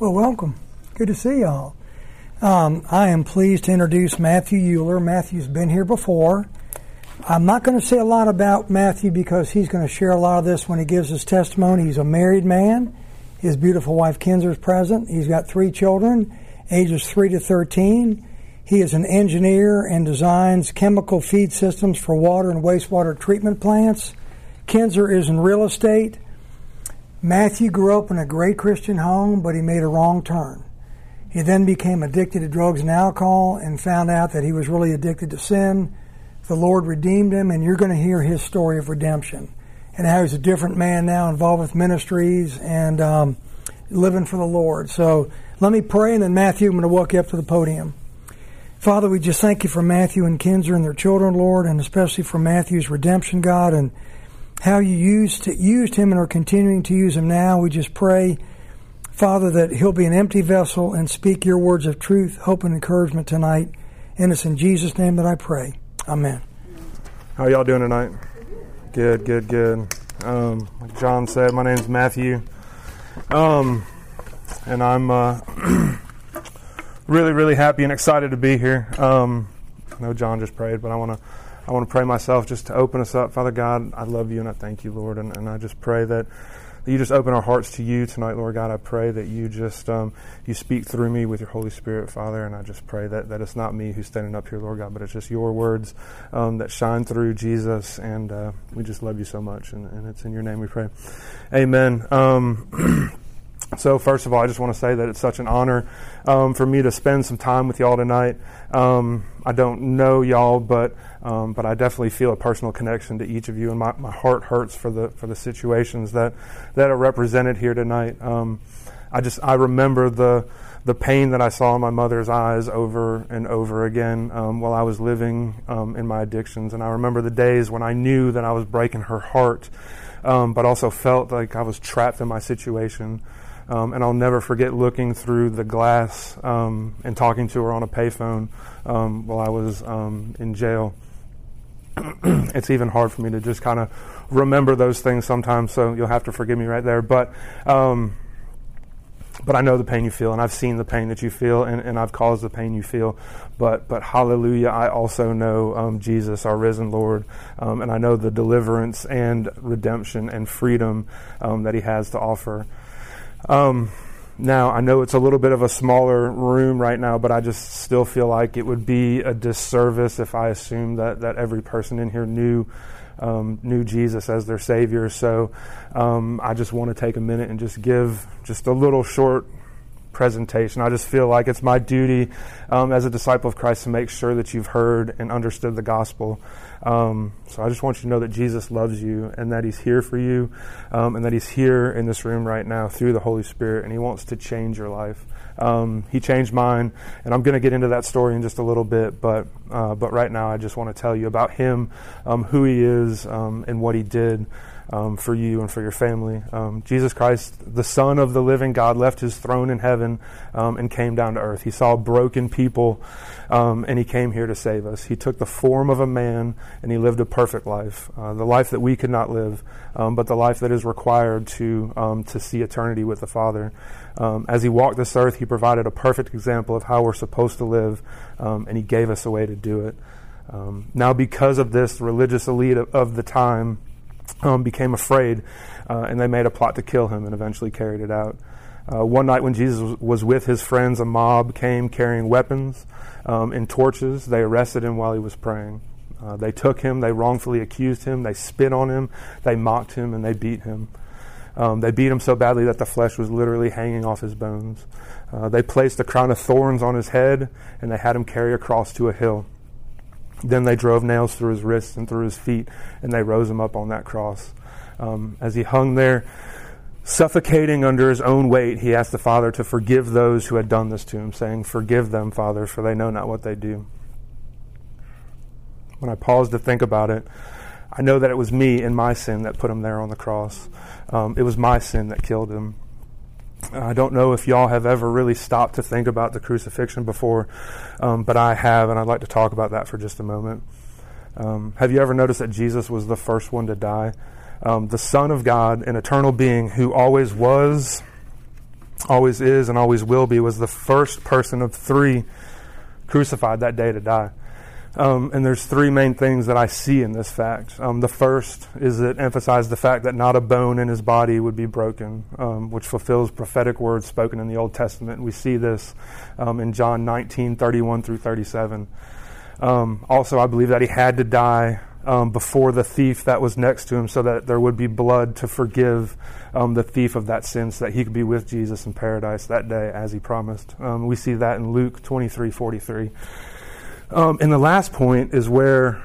Well, welcome. Good to see y'all. Um, I am pleased to introduce Matthew Euler. Matthew's been here before. I'm not going to say a lot about Matthew because he's going to share a lot of this when he gives his testimony. He's a married man. His beautiful wife Kinser is present. He's got three children, ages 3 to 13. He is an engineer and designs chemical feed systems for water and wastewater treatment plants. Kinser is in real estate. Matthew grew up in a great Christian home, but he made a wrong turn. He then became addicted to drugs and alcohol and found out that he was really addicted to sin. The Lord redeemed him, and you're going to hear his story of redemption and how he's a different man now, involved with ministries and um, living for the Lord. So let me pray, and then Matthew, I'm going to walk you up to the podium. Father, we just thank you for Matthew and Kinser and their children, Lord, and especially for Matthew's redemption, God, and how you used used him and are continuing to use him now. We just pray, Father, that he'll be an empty vessel and speak your words of truth, hope, and encouragement tonight. And it's in Jesus' name that I pray. Amen. How y'all doing tonight? Good, good, good. Um, like John said, my name's Matthew, um, and I'm uh, really, really happy and excited to be here. Um, I know John just prayed, but I want to I want to pray myself just to open us up. Father God, I love you and I thank you, Lord. And, and I just pray that, that you just open our hearts to you tonight, Lord God. I pray that you just um, you speak through me with your Holy Spirit, Father. And I just pray that, that it's not me who's standing up here, Lord God, but it's just your words um, that shine through Jesus. And uh, we just love you so much. And, and, it's in your name we pray. Amen. Um, So, first of all, I just want to say that it's such an honor um, for me to spend some time with y'all tonight. Um, I don't know y'all, but um, but I definitely feel a personal connection to each of you, and my, my heart hurts for the for the situations that that are represented here tonight. Um, I just I remember the the pain that I saw in my mother's eyes over and over again um, while I was living um, in my addictions, and I remember the days when I knew that I was breaking her heart, but also felt like I was trapped in my situation. Um, and I'll never forget looking through the glass um, and talking to her on a payphone um, while I was um, in jail. it's even hard for me to just kind of remember those things sometimes, so you'll have to forgive me right there. But um, but I know the pain you feel, and I've seen the pain that you feel, and, and I've caused the pain you feel. But but hallelujah, I also know um, Jesus, our risen Lord, um, and I know the deliverance and redemption and freedom um, that He has to offer. Um, now, I know it's a little bit of a smaller room right now, but I just still feel like it would be a disservice if I assumed that, that every person in here knew um, knew Jesus as their Savior. So um, I just want to take a minute and just give just a little short presentation. I just feel like it's my duty um, as a disciple of Christ to make sure that you've heard and understood the gospel. Um, so I just want you to know that Jesus loves you and that He's here for you um, and that He's here in this room right now through the Holy Spirit and He wants to change your life. Um, he changed mine, and I'm going to get into that story in just a little bit. But uh, but right now, I just want to tell you about Him, um, who He is, um, and what He did um, for you and for your family. Um, Jesus Christ, the Son of the living God, left his throne in heaven um, and came down to earth. He saw broken people um, and he came here to save us. He took the form of a man and he lived a perfect life, uh, the life that we could not live, um, but the life that is required to, um, to see eternity with the Father. as he walked this earth, he provided a perfect example of how we're supposed to live and he gave us a way to do it. now, because of this, religious elite of, of the time um, became afraid, uh, and they made a plot to kill him and eventually carried it out. Uh, one night when Jesus was with his friends, a mob came carrying weapons um, and torches. They arrested him while he was praying. Uh, they took him, they wrongfully accused him, they spit on him, they mocked him, and they beat him. Um, they beat him so badly that the flesh was literally hanging off his bones. Uh, they placed a crown of thorns on his head, and they had him carry a cross to a hill. Then they drove nails through his wrists and through his feet, and they rose him up on that cross. Um, as he hung there, suffocating under his own weight, he asked the Father to forgive those who had done this to him, saying, Forgive them, Father, for they know not what they do. When I paused to think about it, I know that it was me and my sin that put him there on the cross. Um, it was my sin that killed him. I don't know if y'all have ever really stopped to think about the crucifixion before, um, but I have, and I'd like to talk about that for just a moment. Um, have you ever noticed that Jesus was the first one to die? Um, the Son of God, an eternal being who always was, always is and always will be, was the first person of three crucified that day to die. Um, and there's three main things that I see in this fact. Um, the first is it emphasized the fact that not a bone in his body would be broken, um, which fulfills prophetic words spoken in the Old Testament. We see this um, in John 19, 31 through 37. Um, also, I believe that he had to die um, before the thief that was next to him so that there would be blood to forgive the thief of that sin so that he could be with Jesus in paradise that day as he promised. we see that in Luke 23, 43. Um, and the last point is where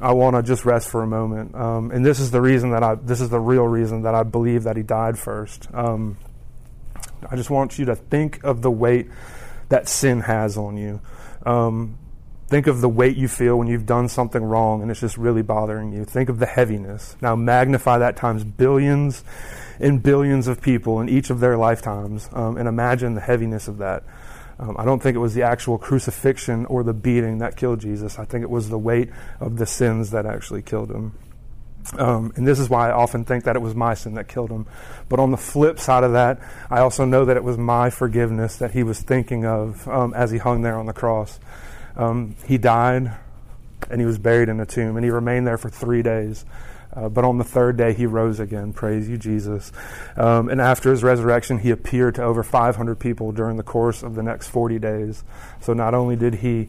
I want to just rest for a moment. Um, and this is the reason that I, this is the real reason that I believe that he died first. Um, I just want you to think of the weight that sin has on you. Um, think of the weight you feel when you've done something wrong and it's just really bothering you. Think of the heaviness. Now magnify that times billions and billions of people in each of their lifetimes um, and imagine the heaviness of that. Um, I don't think it was the actual crucifixion or the beating that killed Jesus. I think it was the weight of the sins that actually killed him. Um, and this is why I often think that it was my sin that killed him. But on the flip side of that, I also know that it was my forgiveness that he was thinking of um, as he hung there on the cross. Um, he died and he was buried in a tomb, and he remained there for three days. Uh, but on the third day, he rose again. Praise you, Jesus. Um, and after his resurrection, he appeared to over 500 people during the course of the next 40 days. So not only did he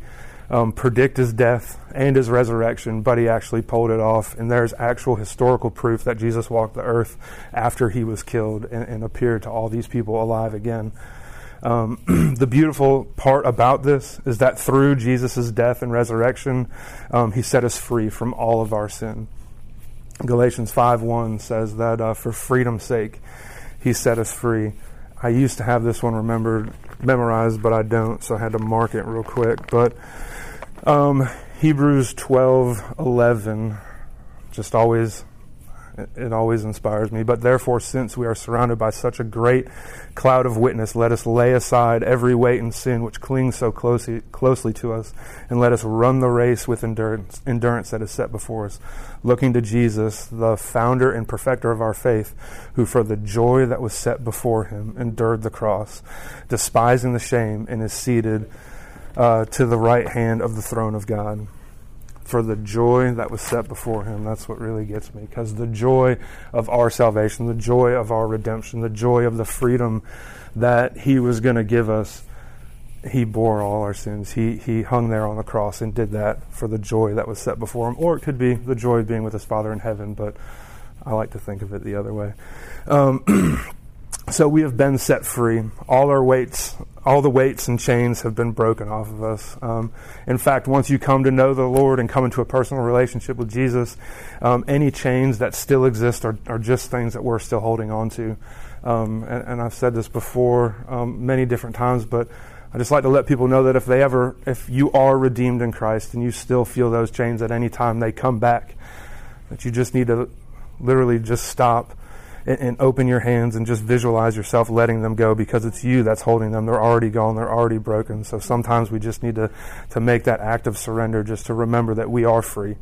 um, predict his death and his resurrection, but he actually pulled it off. And there's actual historical proof that Jesus walked the earth after he was killed and, and appeared to all these people alive again. Um, the beautiful part about this is that through Jesus' death and resurrection, um, he set us free from all of our sin. Galatians 5:1 says that uh, for freedom's sake, He set us free. I used to have this one remembered, memorized, but I don't, so I had to mark it real quick. But um, Hebrews 12:11 just always it always inspires me. But therefore, since we are surrounded by such a great cloud of witness, let us lay aside every weight and sin which clings so closely, closely to us, and let us run the race with endurance, endurance that is set before us, looking to Jesus, the founder and perfecter of our faith, who for the joy that was set before him endured the cross, despising the shame, and is seated uh, to the right hand of the throne of God for the joy that was set before him. That's what really gets me. Because the joy of our salvation, the joy of our redemption, the joy of the freedom that he was going to give us, he bore all our sins. He, he hung there on the cross and did that for the joy that was set before him. Or it could be the joy of being with his Father in heaven, but I like to think of it the other way. Um, So we have been set free. All our weights, all the weights and chains have been broken off of us. Um, in fact, once you come to know the Lord and come into a personal relationship with Jesus, um, any chains that still exist are, are, just things that we're still holding on to. Um, and, and, I've said this before um, many different times, but I just like to let people know that if they ever, if you are redeemed in Christ and you still feel those chains at any time they come back, that you just need to literally just stop and, and, open your hands and just visualize yourself letting them go because it's you that's holding them. They're already gone. They're already broken. So sometimes we just need to, to make that act of surrender just to remember that we are free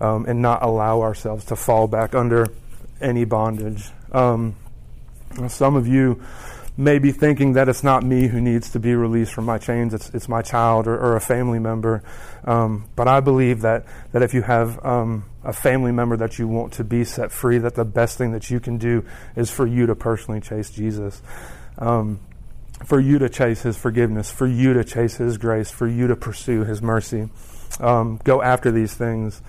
um, and not allow ourselves to fall back under any bondage. Um, some of you may be thinking that it's not me who needs to be released from my chains, it's, it's my child or, or a family member. Um, but I believe that, that if you have um, a family member that you want to be set free, that the best thing that you can do is for you to personally chase Jesus. Um, for you to chase his forgiveness, for you to chase his grace, for you to pursue his mercy. Um, go after these things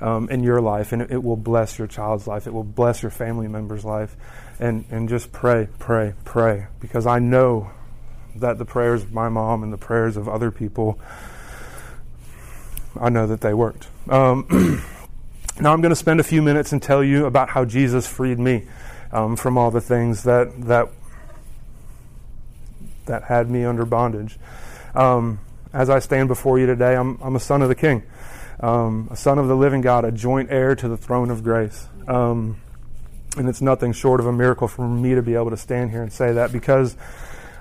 um, in your life, and it, it will bless your child's life. It will bless your family member's life and, and just pray, pray, pray. Because I know that the prayers of my mom and the prayers of other people, I know that they worked. Um, now I'm going to spend a few minutes and tell you about how Jesus freed me um, from all the things that that that had me under bondage. Um, as I stand before you today, I'm, I'm a son of the King, um, a son of the living God, a joint heir to the throne of grace. Um, and it's nothing short of a miracle for me to be able to stand here and say that because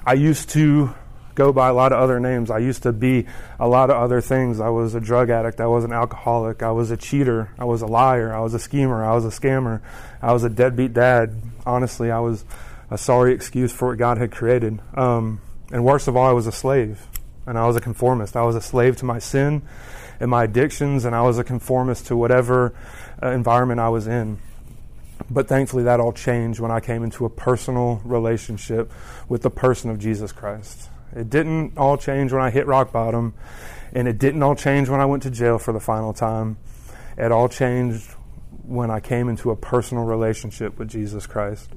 I used to go by a lot of other names. I used to be a lot of other things. I was a drug addict. I was an alcoholic. I was a cheater. I was a liar. I was a schemer. I was a scammer. I was a deadbeat dad. Honestly, I was a sorry excuse for what God had created. Um, and worst of all, I was a slave, and I was a conformist. I was a slave to my sin and my addictions, and I was a conformist to whatever uh, environment I was in. But thankfully, that all changed when I came into a personal relationship with the person of Jesus Christ. It didn't all change when I hit rock bottom, and it didn't all change when I went to jail for the final time. It all changed when I came into a personal relationship with Jesus Christ.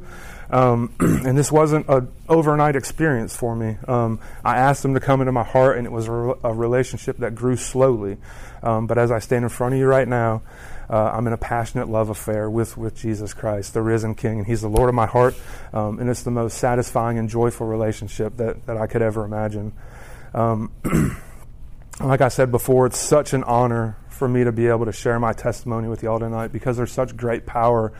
Um, and this wasn't an overnight experience for me. Um, I asked him to come into my heart, and it was a, a relationship that grew slowly. Um, but as I stand in front of you right now, uh, I'm in a passionate love affair with, with Jesus Christ, the risen King, and He's the Lord of my heart. Um, and it's the most satisfying and joyful relationship that, that I could ever imagine. Um, like I said before, it's such an honor for me to be able to share my testimony with y'all tonight because there's such great power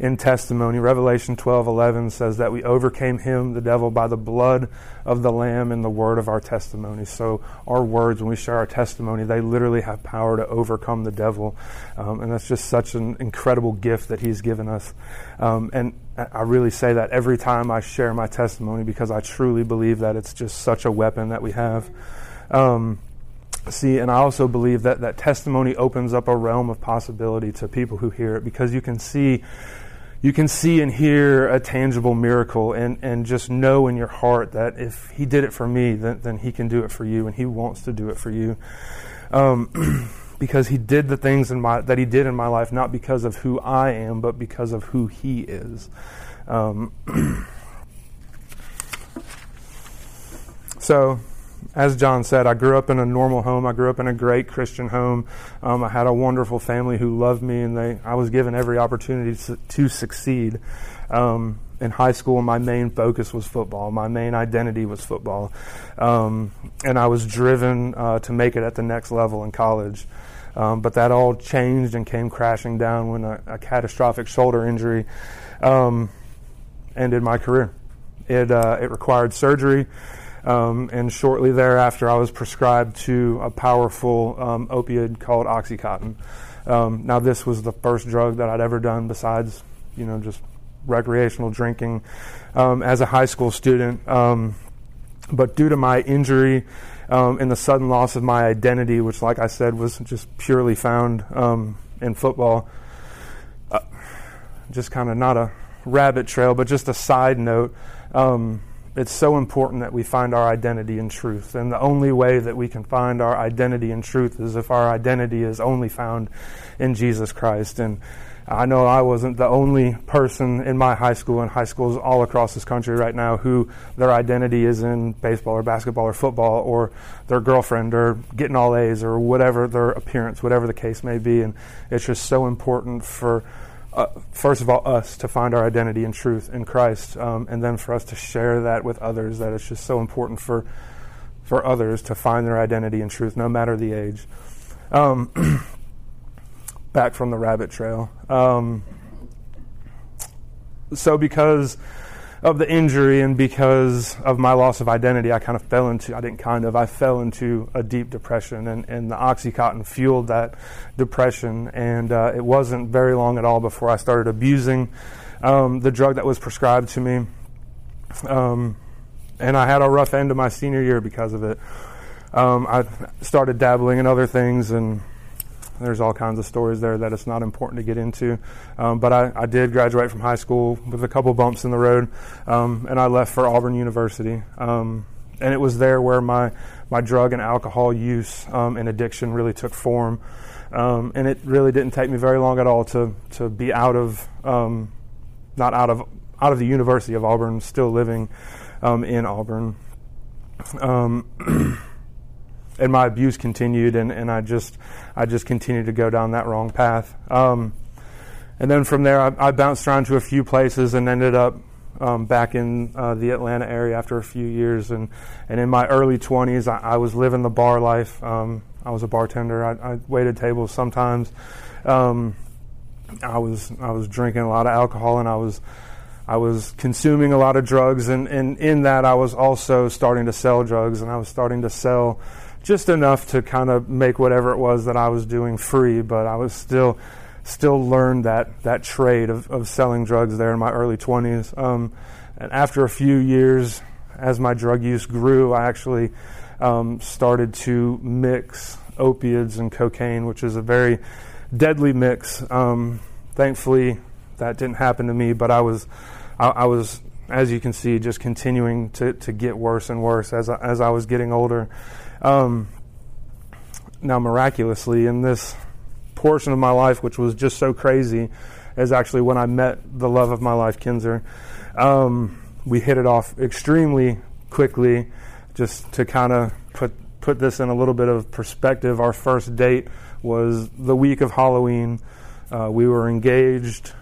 in testimony. Revelation 12:11 says that we overcame him, the devil, by the blood of the lamb and the word of our testimony. So our words, when we share our testimony, they literally have power to overcome the devil, um, and that's just such an incredible gift that he's given us. Um, and I really say that every time I share my testimony because I truly believe that it's just such a weapon that we have. Um, see, and I also believe that that testimony opens up a realm of possibility to people who hear it because you can see you can see and hear a tangible miracle and, and just know in your heart that if he did it for me, then, then he can do it for you and he wants to do it for you. Um, because he did the things in my, that he did in my life, not because of who I am, but because of who he is. Um, so, as John said, I grew up in a normal home. I grew up in a great Christian home. Um, I had a wonderful family who loved me, and they I was given every opportunity to, to succeed. Um, in high school, my main focus was football. My main identity was football, um, and I was driven uh, to make it at the next level in college. Um, but that all changed and came crashing down when a, a catastrophic shoulder injury um, ended my career. It uh, it required surgery. Um, and shortly thereafter, I was prescribed to a powerful um, called OxyContin. Um, now, this was the first drug that I'd ever done besides, you know, just recreational drinking um, as a high school student. Um, but due to my injury um, and the sudden loss of my identity, which, like I said, was just purely found in football, uh, just kind of not a rabbit trail, but just a side note. Um, it's so important that we find our identity in truth. And the only way that we can find our identity in truth is if our identity is only found in Jesus Christ. And I know I wasn't the only person in my high school and high schools all across this country right now who their identity is in baseball or basketball or football or their girlfriend or getting all A's or whatever their appearance, whatever the case may be. And it's just so important for uh, first of all, us to find our identity and truth in Christ, um, and then for us to share that with others. That it's just so important for for others to find their identity and truth, no matter the age. Um, back from the rabbit trail. Um, so, because of the injury and because of my loss of identity, I kind of fell into, I didn't kind of, I fell into a deep depression. And, and the Oxycontin fueled that depression. And uh, it wasn't very long at all before I started abusing um, the drug that was prescribed to me. Um, and I had a rough end of my senior year because of it. Um, I started dabbling in other things and there's all kinds of stories there that it's not important to get into. Um, but I, I, did graduate from high school with a couple bumps in the road, um, and I left for Auburn University. Um, and it was there where my, my drug and alcohol use um, and addiction really took form. Um, and it really didn't take me very long at all to, to be out of, not out of, out of the University of Auburn, still living in Auburn. and my abuse continued, and, and I just I just continued to go down that wrong path. Um, and then from there, I, I, bounced around to a few places and ended up um, back in uh, the Atlanta area after a few years. And, and in my early 20s, I, I was living the bar life. Um, I was a bartender. I, I waited tables sometimes. Um, I was I was drinking a lot of alcohol, and I was I was consuming a lot of drugs. And, and in that, I was also starting to sell drugs, and I was starting to sell just enough to kind of make whatever it was that I was doing free, but I was still still learned that that trade of, of selling drugs there in my early 20s. Um, and after a few years, as my drug use grew, I actually um, started to mix opiates and cocaine, which is a very deadly mix. Um, thankfully, that didn't happen to me, but I was, I, I, was, as you can see, just continuing to, to get worse and worse as I, as I was getting older. Um, now, miraculously, in this portion of my life, which was just so crazy, is actually when I met the love of my life, Kinser. Um, we hit it off extremely quickly. Just to kind of put put this in a little bit of perspective, our first date was the week of Halloween. Uh, we were engaged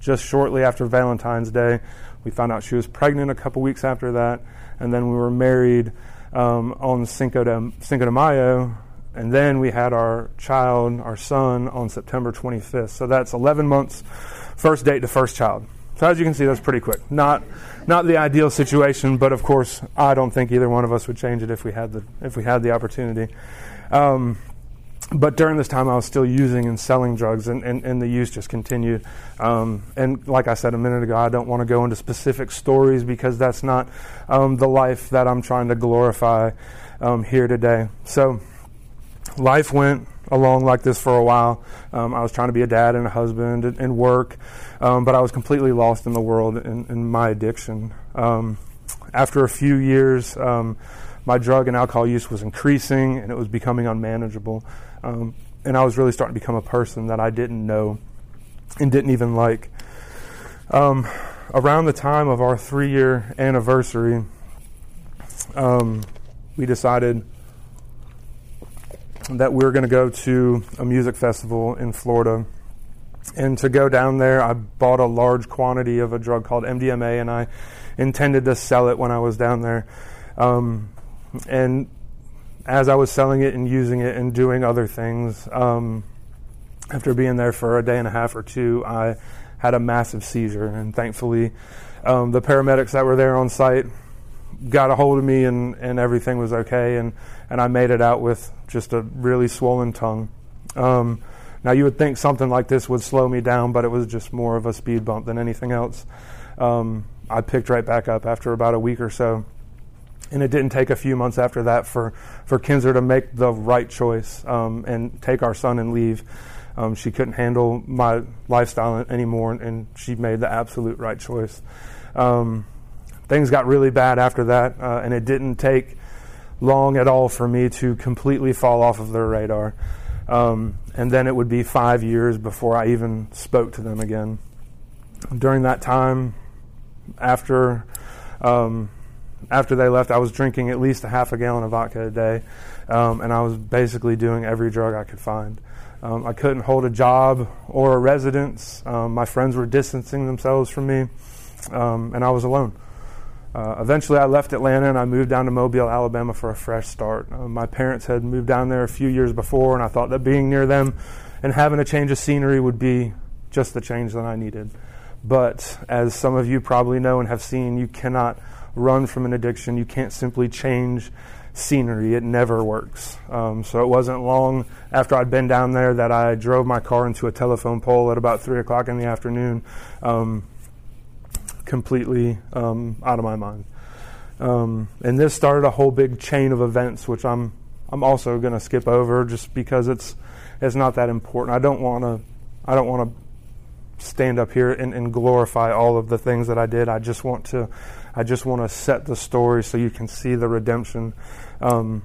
just shortly after Valentine's Day. We found out she was pregnant a couple weeks after that, and then we were married um, on Cinco de, Cinco de Mayo, and then we had our child, our son, on September 25th. So that's 11 months, first date to first child. So as you can see, that's pretty quick. Not not the ideal situation, but of course, I don't think either one of us would change it if we had the if we had the opportunity. Um, but during this time, I was still using and selling drugs, and, and, and the use just continued. Um, and like I said a minute ago, I don't want to go into specific stories because that's not um, the life that I'm trying to glorify um, here today. So, life went along like this for a while. Um, I was trying to be a dad and a husband and, and work, um, but I was completely lost in the world in, in my addiction. Um, after a few years, my drug and alcohol use was increasing and it was becoming unmanageable. Um, and I was really starting to become a person that I didn't know and didn't even like. Um, around the time of our three year anniversary, um, we decided that we were going to go to a music festival in Florida. And to go down there, I bought a large quantity of a drug called MDMA, and I intended to sell it when I was down there. Um, and as I was selling it and using it and doing other things, um, after being there for a day and a half or two, I had a massive seizure. And thankfully, um, the paramedics that were there on site got a hold of me and, and everything was okay. And, and I made it out with just a really swollen tongue. Um, now, you would think something like this would slow me down, but it was just more of a speed bump than anything else. Um, I picked right back up after about a week or so. And it didn't take a few months after that for, for Kinser to make the right choice um, and take our son and leave. Um, she couldn't handle my lifestyle anymore, and she made the absolute right choice. Um, things got really bad after that, uh, and it didn't take long at all for me to completely fall off of their radar. Um, and then it would be five years before I even spoke to them again. During that time, after um, after they left, I was drinking at least a half a gallon of vodka a day, um, and I was basically doing every drug I could find. Um, I couldn't hold a job or a residence. Um, my friends were distancing themselves from me, um, and I was alone. Uh, eventually, I left Atlanta and I moved down to Mobile, Alabama for a fresh start. Uh, my parents had moved down there a few years before, and I thought that being near them and having a change of scenery would be just the change that I needed. But as some of you probably know and have seen, you cannot run from an addiction. You can't simply change scenery. It never works. Um, so it wasn't long after I'd been down there that I drove my car into a telephone pole at about three o'clock in the afternoon, um, completely um, out of my mind. Um, and this started a whole big chain of events, which I'm I'm also going to skip over just because it's it's not that important. I don't want to I don't want to stand up here and, and glorify all of the things that I did. I just want to I just want to set the story so you can see the redemption, um,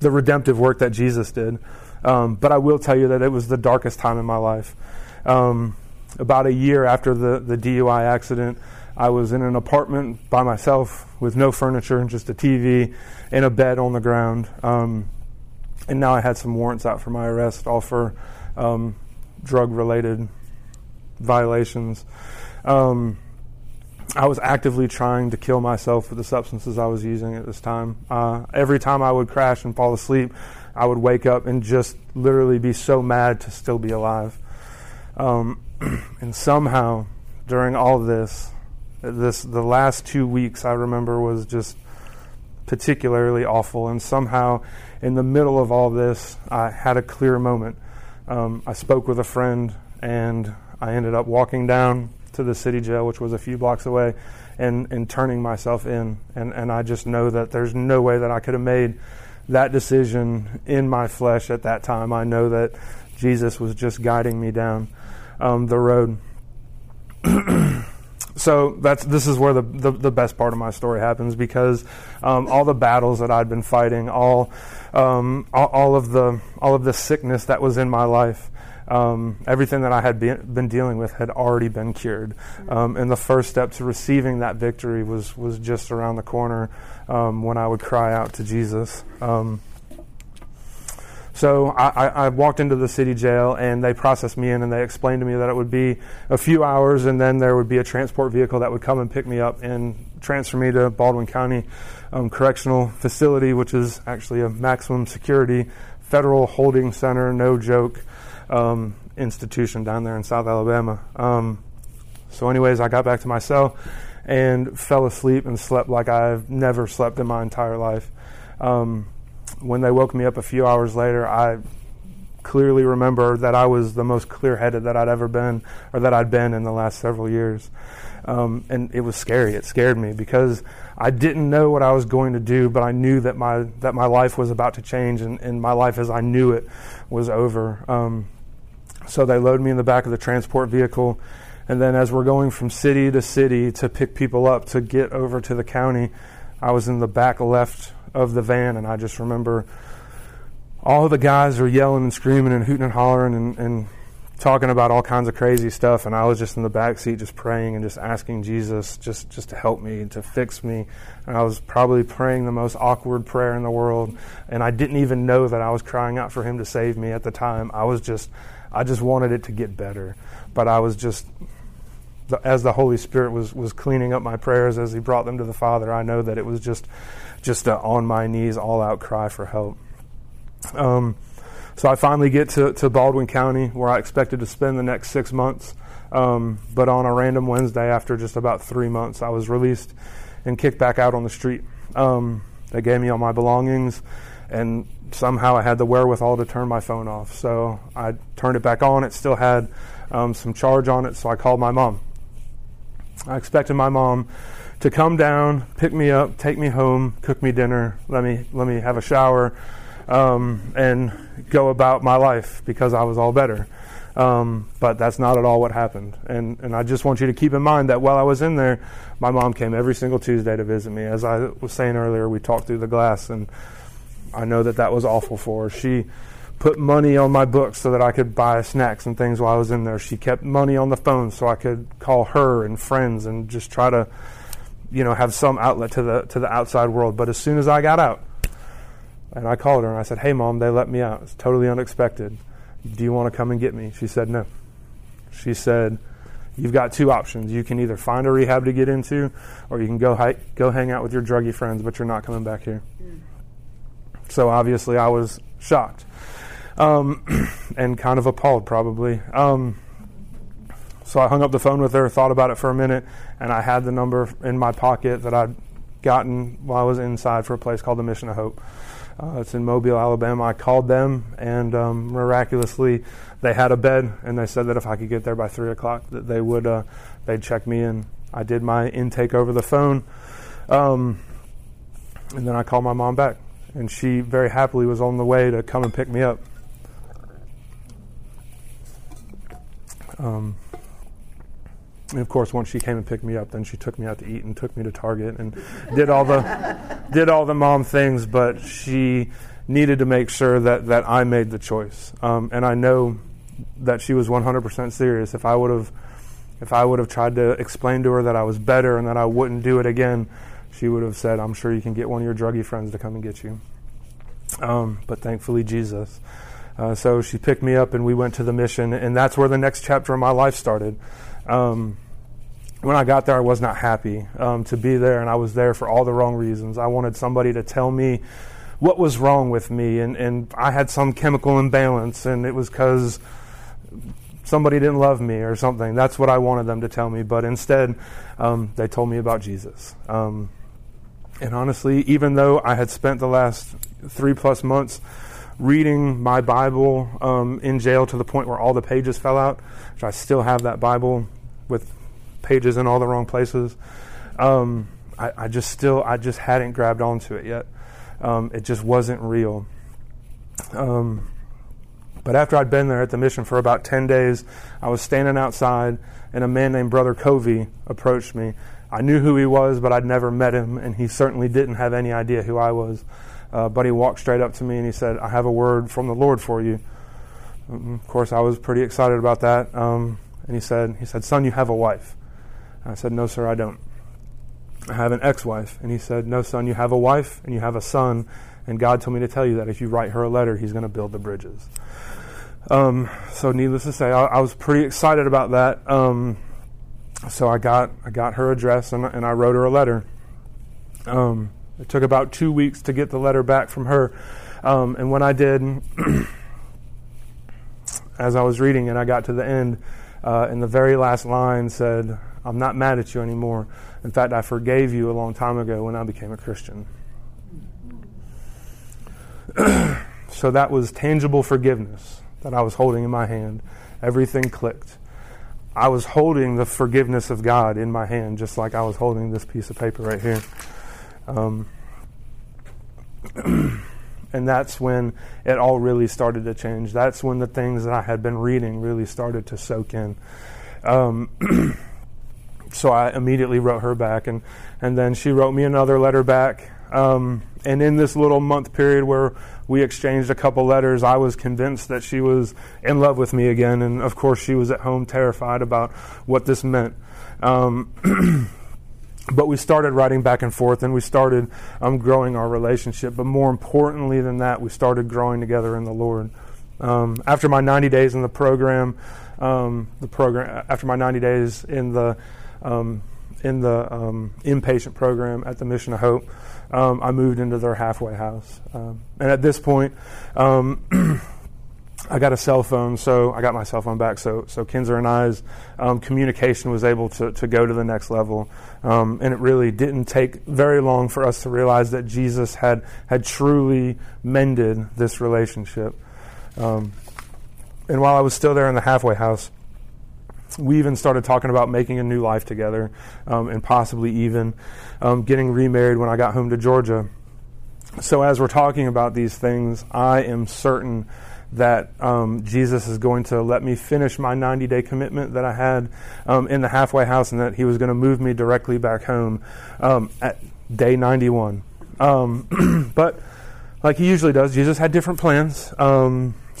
the redemptive work that Jesus did. Um, but I will tell you that it was the darkest time in my life. Um, about a year after the, the DUI accident, I was in an apartment by myself with no furniture, and just a TV and a bed on the ground. Um, and now I had some warrants out for my arrest, all for um, drug related violations. Um, I was actively trying to kill myself with the substances I was using at this time. Uh, every time I would crash and fall asleep, I would wake up and just literally be so mad to still be alive. Um, and somehow, during all this, this the last two weeks I remember was just particularly awful. And somehow, in the middle of all this, I had a clear moment. Um, I spoke with a friend, and I ended up walking down to the city jail, which was a few blocks away, and, and turning myself in. And, and I just know that there's no way that I could have made that decision in my flesh at that time. I know that Jesus was just guiding me down um, the road. so that's this is where the, the, the, best part of my story happens because um, all the battles that I'd been fighting, all, um, all, all of the all of the sickness that was in my life, um, everything that I had be, been dealing with had already been cured, um, and the first step to receiving that victory was was just around the corner um, when I would cry out to Jesus. Um, so I, I, walked into the city jail and they processed me in and they explained to me that it would be a few hours and then there would be a transport vehicle that would come and pick me up and transfer me to Baldwin County um, Correctional Facility, which is actually a maximum security federal holding center, no joke, um, institution down there in South Alabama. Um, so, anyways, I got back to my cell and fell asleep and slept like I've never slept in my entire life. Um, when they woke me up a few hours later, I clearly remember that I was the most clear headed that I'd ever been or that I'd been in the last several years. Um, and it was scary. It scared me because I didn't know what I was going to do, but I knew that my that my life was about to change, and, and my life as I knew it was over. Um, so they load me in the back of the transport vehicle, and then as we're going from city to city to pick people up to get over to the county, I was in the back left of the van, and I just remember all the guys are yelling and screaming and hooting and hollering and, and talking about all kinds of crazy stuff. And I was just in the back seat just praying and just asking Jesus just just to help me and to fix me. And I was probably praying the most awkward prayer in the world. And I didn't even know that I was crying out for him to save me at the time. I was just I just wanted it to get better but I was just as the Holy Spirit was was cleaning up my prayers as he brought them to the Father I know that it was just just a on my knees, all out cry for help. Um, so I finally get to, to Baldwin County where I expected to spend the next six months. Um, but on a random Wednesday, after just about three months, I was released and kicked back out on the street. Um, they gave me all my belongings, and somehow I had the wherewithal to turn my phone off. So I turned it back on. It still had um, some charge on it, so I called my mom. I expected my mom to come down, pick me up, take me home, cook me dinner, let me let me have a shower, um, and go about my life because I was all better. Um, but that's not at all what happened. And and I just want you to keep in mind that while I was in there, my mom came every single Tuesday to visit me. As I was saying earlier, we talked through the glass, and I know that that was awful for her. She put money on my books so that I could buy snacks and things while I was in there. She kept money on the phone so I could call her and friends and just try to you know, have some outlet to the to the outside world. But as soon as I got out, and I called her and I said, "Hey, mom, they let me out. It's totally unexpected. Do you want to come and get me?" She said, "No." She said, "You've got two options. You can either find a rehab to get into, or you can go hi- go hang out with your druggy friends, but you're not coming back here." Mm. So obviously, I was shocked um, and kind of appalled, probably. Um, so I hung up the phone with her, thought about it for a minute, and I had the number in my pocket that I'd gotten while I was inside for a place called the Mission of Hope. Uh, it's in Mobile, Alabama. I called them, and um, miraculously, they had a bed, and they said that if I could get there by three o'clock, that they would uh, they'd check me in. I did my intake over the phone, um, and then I called my mom back, and she very happily was on the way to come and pick me up. Um, and of course, once she came and picked me up, then she took me out to eat and took me to Target and did all the did all the mom things. But she needed to make sure that that I made the choice, um, and I know that she was 100% serious. If I would have if I would have tried to explain to her that I was better and that I wouldn't do it again, she would have said, "I'm sure you can get one of your druggy friends to come and get you." Um, but thankfully, Jesus. Uh, so she picked me up and we went to the mission, and that's where the next chapter of my life started. Um, when I got there, I was not happy um, to be there, and I was there for all the wrong reasons. I wanted somebody to tell me what was wrong with me, and, and I had some chemical imbalance, and it was because somebody didn't love me or something. That's what I wanted them to tell me, but instead, um, they told me about Jesus. Um, and honestly, even though I had spent the last three plus months reading my Bible um, in jail to the point where all the pages fell out, which I still have that Bible with pages in all the wrong places. Um, I, I, just still, I just hadn't grabbed onto it yet. Um, it just wasn't real. Um, but after I'd been there at the mission for about 10 days, I was standing outside, and a man named Brother Covey approached me. I knew who he was, but I'd never met him, and he certainly didn't have any idea who I was. Uh, but he walked straight up to me and he said, I have a word from the Lord for you. Mm, of course, I was pretty excited about that. Um, and he said, he said, son, you have a wife. I said, no, sir, I don't. I have an ex-wife. And he said, no, son, you have a wife and you have a son. And God told me to tell you that if you write her a letter, he's going to build the bridges. Um, so needless to say, I, I, was pretty excited about that. Um, so I got, I got her address and, and I wrote her a letter. Um, it took about two weeks to get the letter back from her. Um, and when I did, as I was reading and I got to the end, uh, and the very last line said, I'm not mad at you anymore. In fact, I forgave you a long time ago when I became a Christian. so that was tangible forgiveness that I was holding in my hand. Everything clicked. I was holding the forgiveness of God in my hand, just like I was holding this piece of paper right here. Um, and that's when it all really started to change. That's when the things that I had been reading really started to soak in. Um, so I immediately wrote her back, and, and then she wrote me another letter back. Um, and in this little month period where we exchanged a couple letters, I was convinced that she was in love with me again. And of course, she was at home terrified about what this meant. Um, but we started writing back and forth and we started um, growing our relationship. But more importantly than that, we started growing together in the Lord. Um, after my 90 days in the program, um, the program after my 90 days in the um, in the um, inpatient program at the Mission of Hope, um, I moved into their halfway house. and at this point, I got a cell phone, so I got my cell phone back. So, so Kinser and I's um, communication was able to, to go to the next level. Um, and it really didn't take very long for us to realize that Jesus had, had truly mended this relationship. Um, and while I was still there in the halfway house, we even started talking about making a new life together um, and possibly even um, getting remarried when I got home to Georgia. So, as we're talking about these things, I am certain that um, Jesus is going to let me finish my 90 day commitment that I had um, in the halfway house and that He was going to move me directly back home um, at day 91. Um, but like He usually does, Jesus had different plans.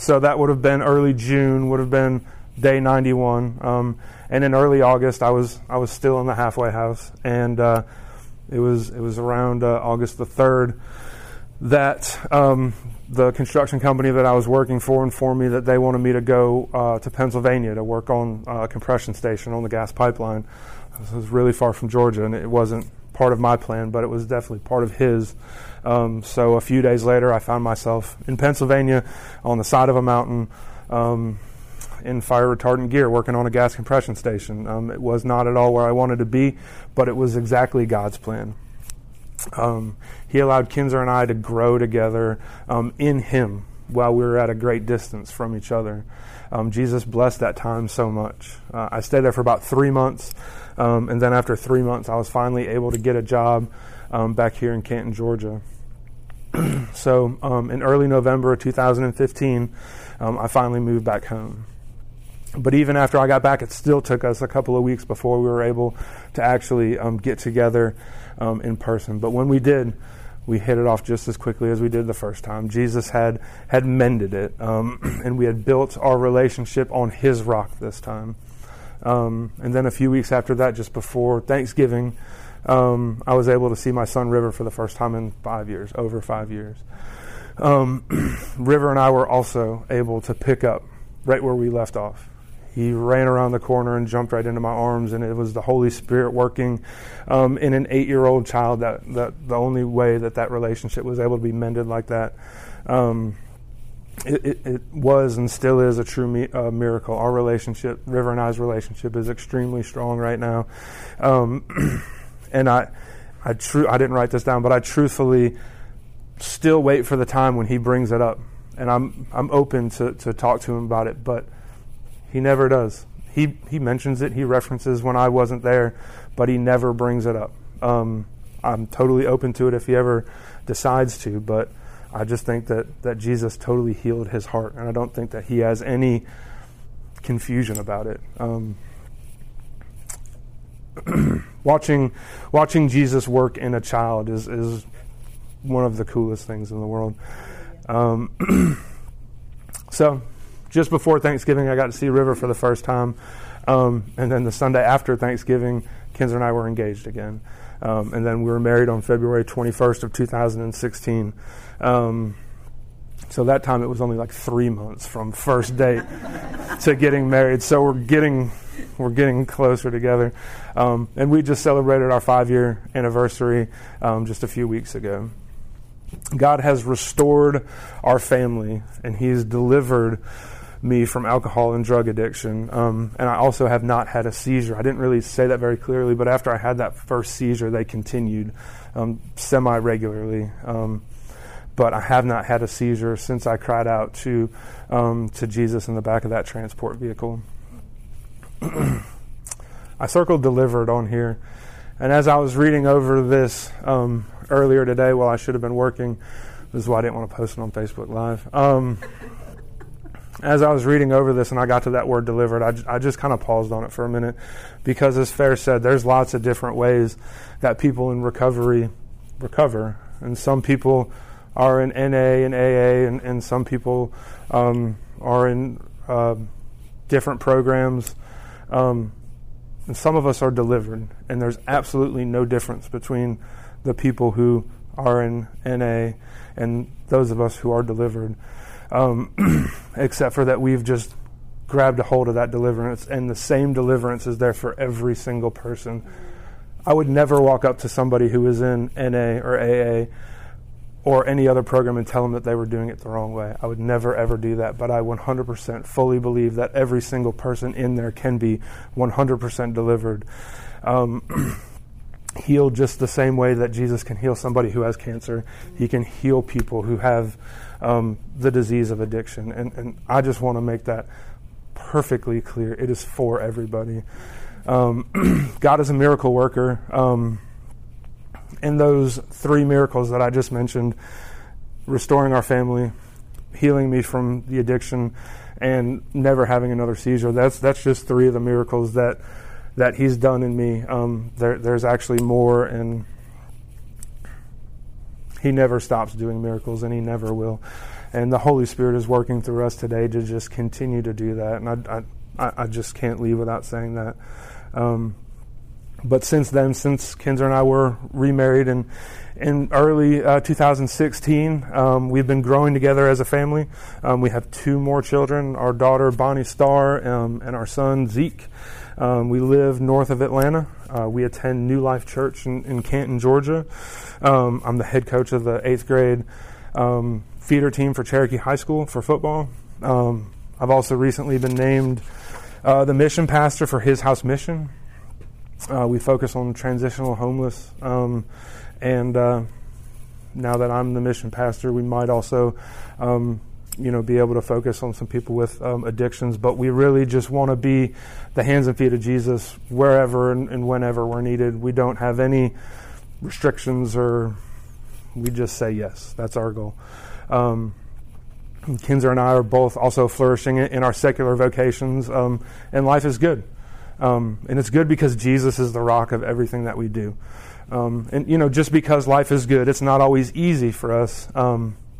So that would have been early June, would have been day 91. Um, and in early August, I was, I was still in the halfway house. And uh, it, was, it was around uh, August the 3rd that um, the construction company that I was working for informed me that they wanted me to go uh, to Pennsylvania to work on a compression station on the gas pipeline. This was really far from Georgia, and it wasn't part of my plan, but it was definitely part of his. Um, so a few days later, I found myself in Pennsylvania on the side of a mountain. Um, in fire retardant gear working on a gas compression station. Um, it was not at all where I wanted to be, but it was exactly God's plan. Um, he allowed Kinser and I to grow together um, in Him while we were at a great distance from each other. Um, Jesus blessed that time so much. Uh, I stayed there for about three months, um, and then after three months, I was finally able to get a job um, back here in Canton, Georgia. so um, in early November of 2015, I finally moved back home. But even after I got back, it still took us a couple of weeks before we were able to actually get together um, in person. But when we did, we hit it off just as quickly as we did the first time. Jesus had had mended it, um, and we had built our relationship on His rock this time. Um, and then a few weeks after that, just before Thanksgiving, um, I was able to see my son River for the first time in five years, over five years. Um, River and I were also able to pick up right where we left off he ran around the corner and jumped right into my arms, and it was the Holy Spirit working um, in an eight-year-old child. That, that the only way that that relationship was able to be mended like that. Um, it, it, it, was and still is a true mi- uh, miracle. Our relationship, River and I's relationship, is extremely strong right now. Um, and I, I, tru- I didn't write this down, but I truthfully still wait for the time when he brings it up, and I'm I'm open to, to talk to him about it, but he never does. he he mentions it, he references when I wasn't there, but he never brings it up. Um, I'm totally open to it if he ever decides to, but I just think that that Jesus totally healed his heart, and I don't think that he has any confusion about it. Um, watching watching Jesus work in a child is is one of the coolest things in the world. Um, so, just before Thanksgiving, I got to see River for the first time, um, and then the Sunday after Thanksgiving, Kinser and I were engaged again, um, and then we were married on February 21st of 2016. Um, so that time it was only like three months from first date to getting married. So we're getting we're getting closer together, um, and we just celebrated our five year anniversary um, just a few weeks ago. God has restored our family, and He's delivered me from alcohol and drug addiction. Um, and I also have not had a seizure. I didn't really say that very clearly, but after I had that first seizure, they continued um, semi regularly. Um, but I have not had a seizure since I cried out to um, to Jesus in the back of that transport vehicle. I circled delivered on here, and as I was reading over this um, earlier today while I should have been working, this is why I didn't want to post it on Facebook Live. As I was reading over this and I got to that word delivered, I, I just kind of paused on it for a minute because, as Fair said, there's lots of different ways that people in recovery recover. And some people are in NA and AA, and, and some people um, are in uh, different programs. Um, and some of us are delivered, and there's absolutely no difference between the people who are in NA and those of us who are delivered, um, except for that we've just grabbed a hold of that deliverance, and the same deliverance is there for every single person. I would never walk up to somebody who is in NA or AA or any other program and tell them that they were doing it the wrong way. I would never ever do that, but I 100% fully believe that every single person in there can be 100% delivered. Um, healed just the same way that Jesus can heal somebody who has cancer. He can heal people who have um, the disease of addiction. And, and I just want to make that perfectly clear. It is for everybody. Um, God is a miracle worker. Um, and those three miracles that I just mentioned restoring our family, healing me from the addiction, and never having another seizure that's, that's just three of the miracles that that He's done in me. Um, there, there's actually more, and He never stops doing miracles, and He never will. And the Holy Spirit is working through us today to just continue to do that. And I, I, I just can't leave without saying that. Um, but since then, since Kinser and I were remarried in, in early uh, 2016, um, we've been growing together as a family. Um, we have two more children our daughter, Bonnie Starr, um, and our son, Zeke. Um, we live north of Atlanta. Uh, we attend New Life Church in, in Canton, Georgia. Um, I'm the head coach of the eighth grade um, feeder team for Cherokee High School for football. Um, I've also recently been named uh, the mission pastor for His House Mission. Uh, we focus on transitional homeless, um, and uh, now that I'm the mission pastor, we might also um, you know, be able to focus on some people with um, addictions, but we really just want to be the hands and feet of Jesus wherever and, and, whenever we're needed. We don't have any restrictions or we just say yes. That's our goal. Um, Kinser and I are both also flourishing in our secular vocations, um, and life is good. Um, and it's good because Jesus is the rock of everything that we do. Um, and, you know, just because life is good, it's not always easy for us.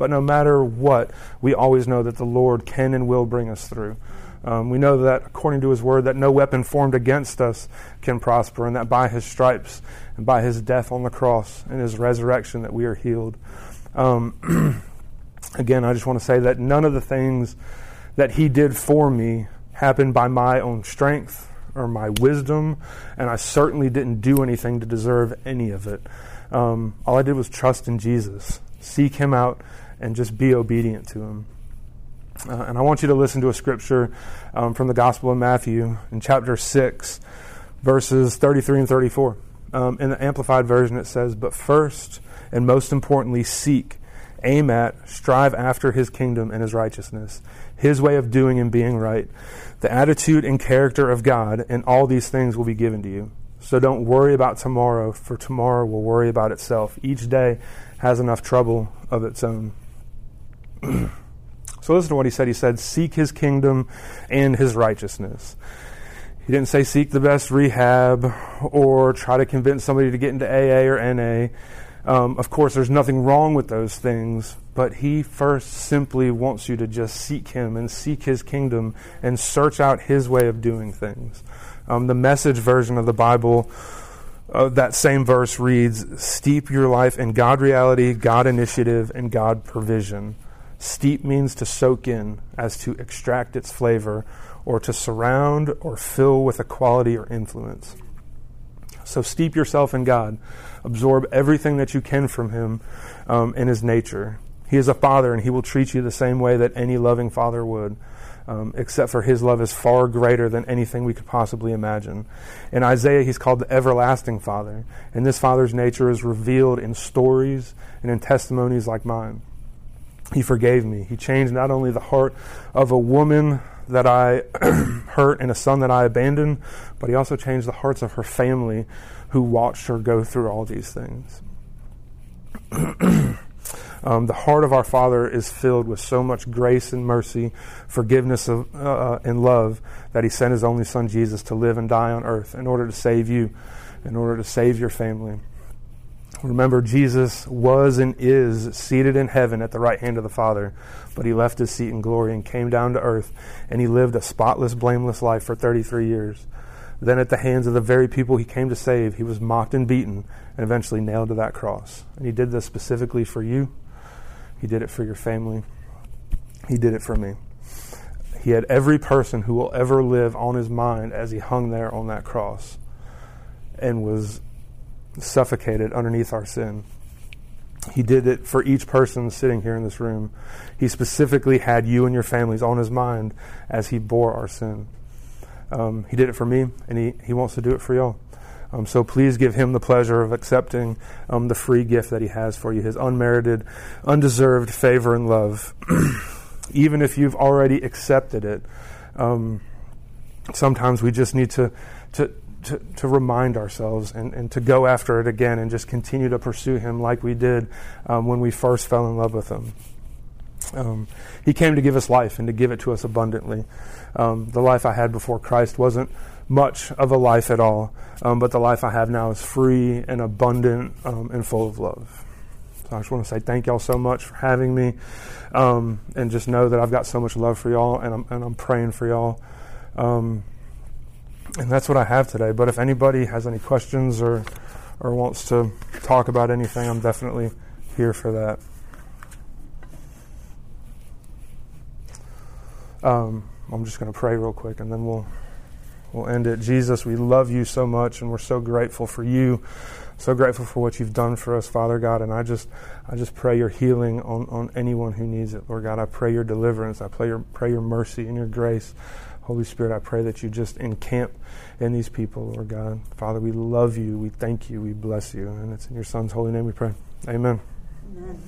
But no matter what, we always know that the Lord can and will bring us through. Um, we know that according to his word that no weapon formed against us can prosper and that by his stripes and by his death on the cross and his resurrection that we are healed. Um, again i just want to say that none of the things that he did for me happened by my own strength or my wisdom and i certainly didn't do anything to deserve any of it. Um, all i did was trust in jesus. Seek him out and just be obedient to Him. Uh, and I want you to listen to a scripture um, from the Gospel of Matthew in chapter 6, verses 33 and 34. Um, in the Amplified Version, it says, But first and most importantly, seek aim at, strive after his kingdom and his righteousness, his way of doing and being right, the attitude and character of God, and all these things will be given to you. So don't worry about tomorrow, for tomorrow will worry about itself. Each day has enough trouble of its own. so listen to what he said. He said, Seek his kingdom and his righteousness. He didn't say seek the best rehab or try to convince somebody to get into AA or NA. Um, of course, there's nothing wrong with those things, but he first simply wants you to just seek him and seek his kingdom and search out his way of doing things. Um, the message version of the Bible, uh, that same verse reads Steep your life in God reality, God initiative, and God provision. Steep means to soak in, as to extract its flavor, or to surround or fill with a quality or influence. So steep yourself in God. Absorb everything that you can from Him um, in His nature. He is a father, and He will treat you the same way that any loving father would. Um, except for his love is far greater than anything we could possibly imagine. In Isaiah, he's called the everlasting Father, and this Father's nature is revealed in stories and in testimonies like mine. He forgave me. He changed not only the heart of a woman that I hurt and a son that I abandoned, but he also changed the hearts of her family who watched her go through all these things. um, the heart of our Father is filled with so much grace and mercy, forgiveness of, uh, and love that he sent his only son Jesus to live and die on earth in order to save you, in order to save your family. Remember, Jesus was and is seated in heaven at the right hand of the Father, but he left his seat in glory and came down to earth, and he lived a spotless, blameless life for 33 years. Then, at the hands of the very people he came to save, he was mocked and beaten and eventually nailed to that cross. And he did this specifically for you, he did it for your family, he did it for me. He had every person who will ever live on his mind as he hung there on that cross and was suffocated underneath our sin. He did it for each person sitting here in this room. He specifically had you and your families on his mind as he bore our sin. Um, he did it for me, and he, he wants to do it for y'all. Um, so please give him the pleasure of accepting um, the free gift that he has for you, his unmerited, undeserved favor and love. Even if you've already accepted it, um, sometimes we just need to, to, to, to remind ourselves and, and to go after it again and just continue to pursue Him like we did um, when we first fell in love with Him. Um, he came to give us life and to give it to us abundantly. Um, the life I had before Christ wasn't much of a life at all, um, but the life I have now is free and abundant um, and full of love. So I just want to say thank y'all so much for having me, um, and just know that I've got so much love for y'all, and I'm, and I'm praying for y'all. And that's what I have today. But if anybody has any questions or or wants to talk about anything, I'm definitely here for that. Um, I'm just going to pray real quick, and then we'll we'll end it. Jesus, we love you so much, and we're so grateful for you. So grateful for what you've done for us, Father God, and I just, I just pray your healing on, on anyone who needs it, Lord God. I pray your deliverance. I pray your, pray your mercy and your grace. Holy Spirit, I pray that you just encamp in these people, Lord God. Father, we love you. We thank you. We bless you. And it's in your Son's holy name we pray. Amen. Amen.